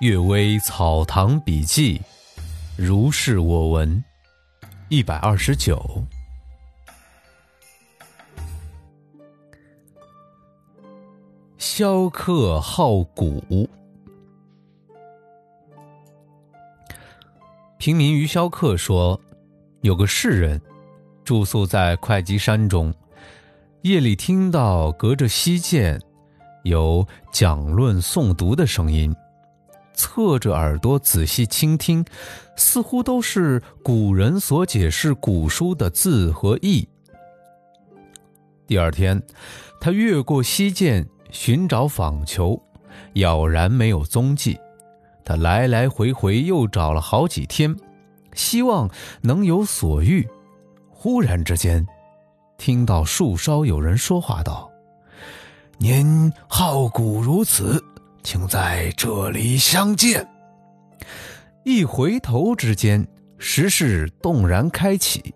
阅微草堂笔记，如是我闻。一百二十九。萧客好古。平民于萧客说，有个士人住宿在会稽山中，夜里听到隔着溪涧有讲论诵读的声音。侧着耳朵仔细倾听，似乎都是古人所解释古书的字和意。第二天，他越过西涧寻找访求，杳然没有踪迹。他来来回回又找了好几天，希望能有所遇。忽然之间，听到树梢有人说话道：“您好古如此。”请在这里相见。一回头之间，时势动然开启，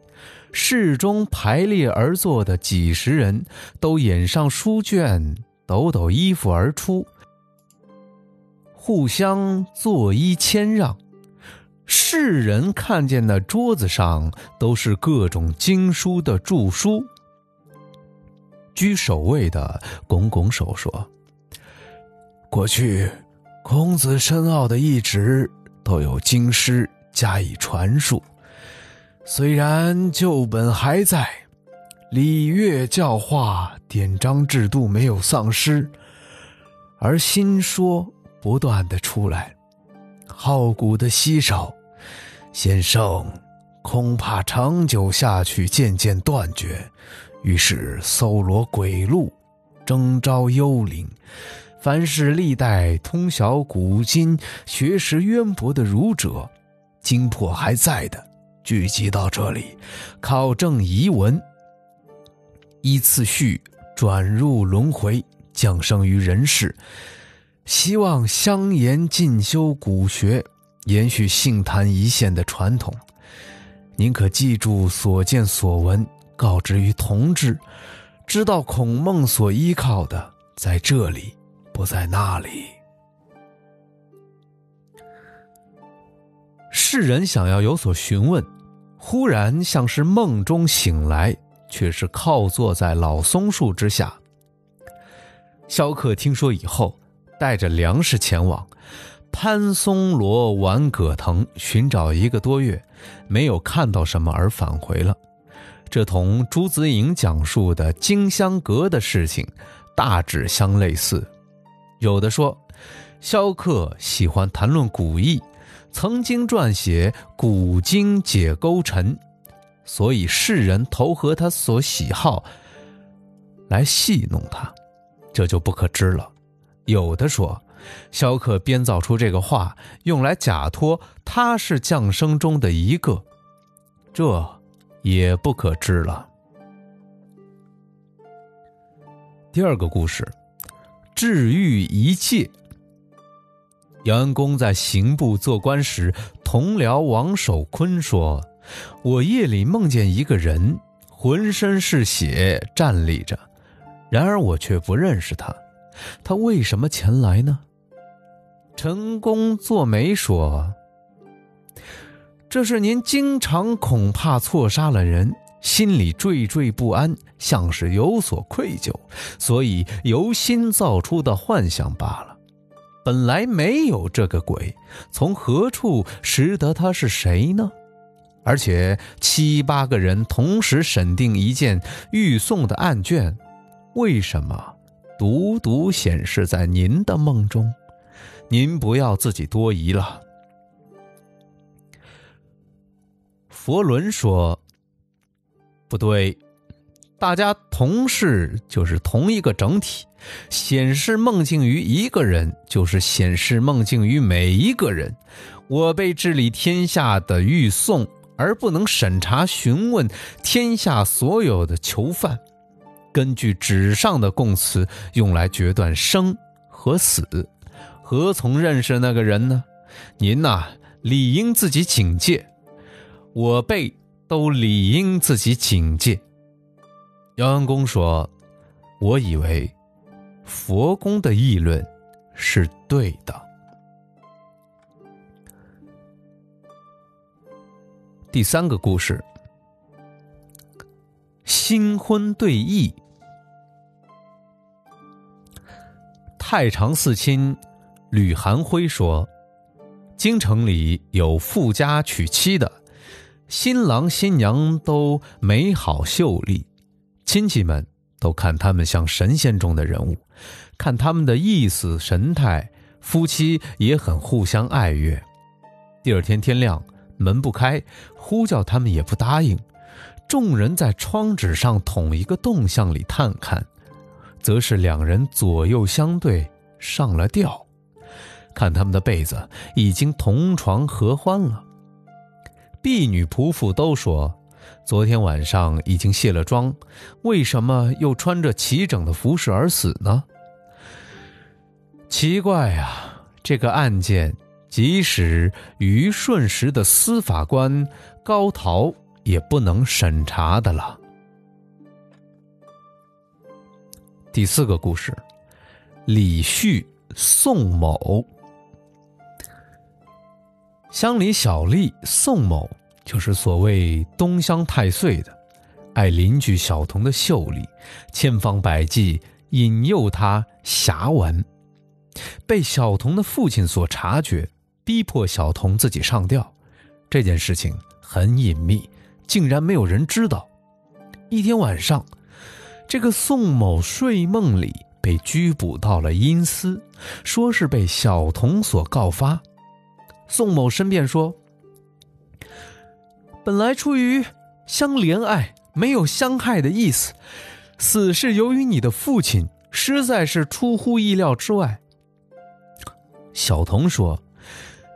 室中排列而坐的几十人都掩上书卷，抖抖衣服而出，互相作揖谦让。世人看见那桌子上都是各种经书的著书，居首位的拱拱手说。过去，孔子深奥的意旨都有经师加以传述。虽然旧本还在，礼乐教化、典章制度没有丧失，而新说不断的出来，好古的稀少，先生恐怕长久下去渐渐断绝。于是搜罗鬼路，征召幽灵。凡是历代通晓古今、学识渊博的儒者，精魄还在的，聚集到这里，考证遗文，依次序转入轮回，降生于人世，希望相研进修古学，延续杏坛一线的传统。您可记住所见所闻，告知于同志，知道孔孟所依靠的在这里。不在那里。世人想要有所询问，忽然像是梦中醒来，却是靠坐在老松树之下。萧克听说以后，带着粮食前往潘松罗玩葛藤，寻找一个多月，没有看到什么而返回了。这同朱子颖讲述的金香阁的事情大致相类似。有的说，萧克喜欢谈论古意，曾经撰写《古今解勾陈》，所以世人投合他所喜好，来戏弄他，这就不可知了。有的说，萧克编造出这个话，用来假托他是降生中的一个，这也不可知了。第二个故事。治愈一切。杨恩公在刑部做官时，同僚王守坤说：“我夜里梦见一个人，浑身是血，站立着，然而我却不认识他。他为什么前来呢？”陈公作媒说：“这是您经常恐怕错杀了人。”心里惴惴不安，像是有所愧疚，所以由心造出的幻想罢了。本来没有这个鬼，从何处识得他是谁呢？而且七八个人同时审定一件预送的案卷，为什么独独显示在您的梦中？您不要自己多疑了。佛伦说。不对，大家同是就是同一个整体，显示梦境于一个人，就是显示梦境于每一个人。我被治理天下的狱送，而不能审查询问天下所有的囚犯，根据纸上的供词用来决断生和死，何从认识那个人呢？您呐，理应自己警戒。我被。都理应自己警戒。姚阳公说：“我以为佛公的议论是对的。”第三个故事：新婚对弈。太常寺亲吕寒辉说：“京城里有富家娶妻的。”新郎新娘都美好秀丽，亲戚们都看他们像神仙中的人物，看他们的意思神态，夫妻也很互相爱悦。第二天天亮，门不开，呼叫他们也不答应。众人在窗纸上捅一个洞向里探看，则是两人左右相对上了吊，看他们的被子已经同床合欢了。婢女仆妇都说，昨天晚上已经卸了妆，为什么又穿着齐整的服饰而死呢？奇怪呀，这个案件。即使虞舜时的司法官高陶也不能审查的了。第四个故事，李旭、宋某。乡里小吏宋某就是所谓东乡太岁的，爱邻居小童的秀丽，千方百计引诱他侠玩，被小童的父亲所察觉。逼迫小童自己上吊，这件事情很隐秘，竟然没有人知道。一天晚上，这个宋某睡梦里被拘捕到了阴司，说是被小童所告发。宋某申辩说：“本来出于相怜爱，没有相害的意思，死是由于你的父亲，实在是出乎意料之外。”小童说。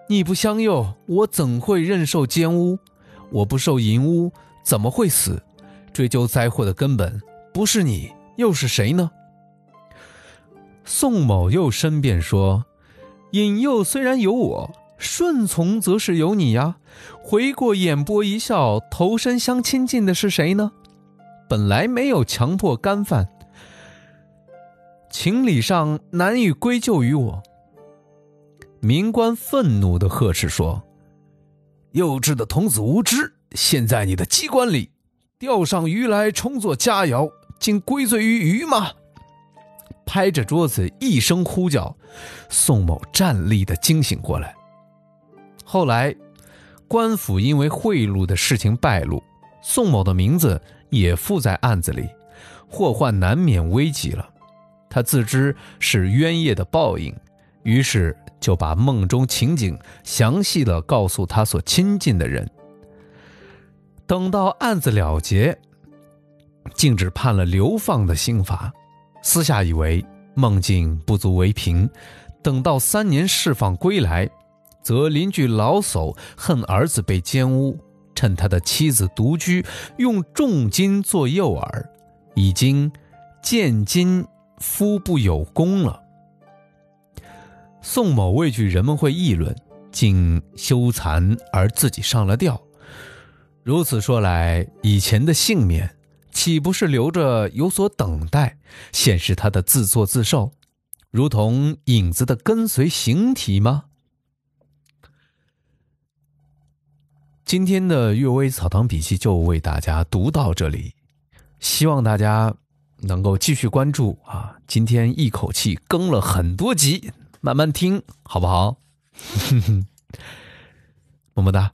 你不相诱，我怎会任受奸污？我不受淫污，怎么会死？追究灾祸的根本，不是你，又是谁呢？宋某又申辩说：引诱虽然有我，顺从则是有你呀。回过眼波一笑，投身相亲近的是谁呢？本来没有强迫干犯，情理上难以归咎于我。民官愤怒的呵斥说：“幼稚的童子无知，现在你的机关里钓上鱼来充作佳肴，竟归罪于鱼吗？”拍着桌子一声呼叫，宋某站立的惊醒过来。后来，官府因为贿赂的事情败露，宋某的名字也附在案子里，祸患难免危急了。他自知是冤业的报应，于是。就把梦中情景详细的告诉他所亲近的人。等到案子了结，竟只判了流放的刑罚。私下以为梦境不足为凭，等到三年释放归来，则邻居老叟恨儿子被奸污，趁他的妻子独居，用重金做诱饵，已经见今夫不有功了。宋某畏惧人们会议论，竟羞惭而自己上了吊。如此说来，以前的幸免岂不是留着有所等待，显示他的自作自受，如同影子的跟随形体吗？今天的《阅微草堂笔记》就为大家读到这里，希望大家能够继续关注啊！今天一口气更了很多集。慢慢听，好不好？么么哒。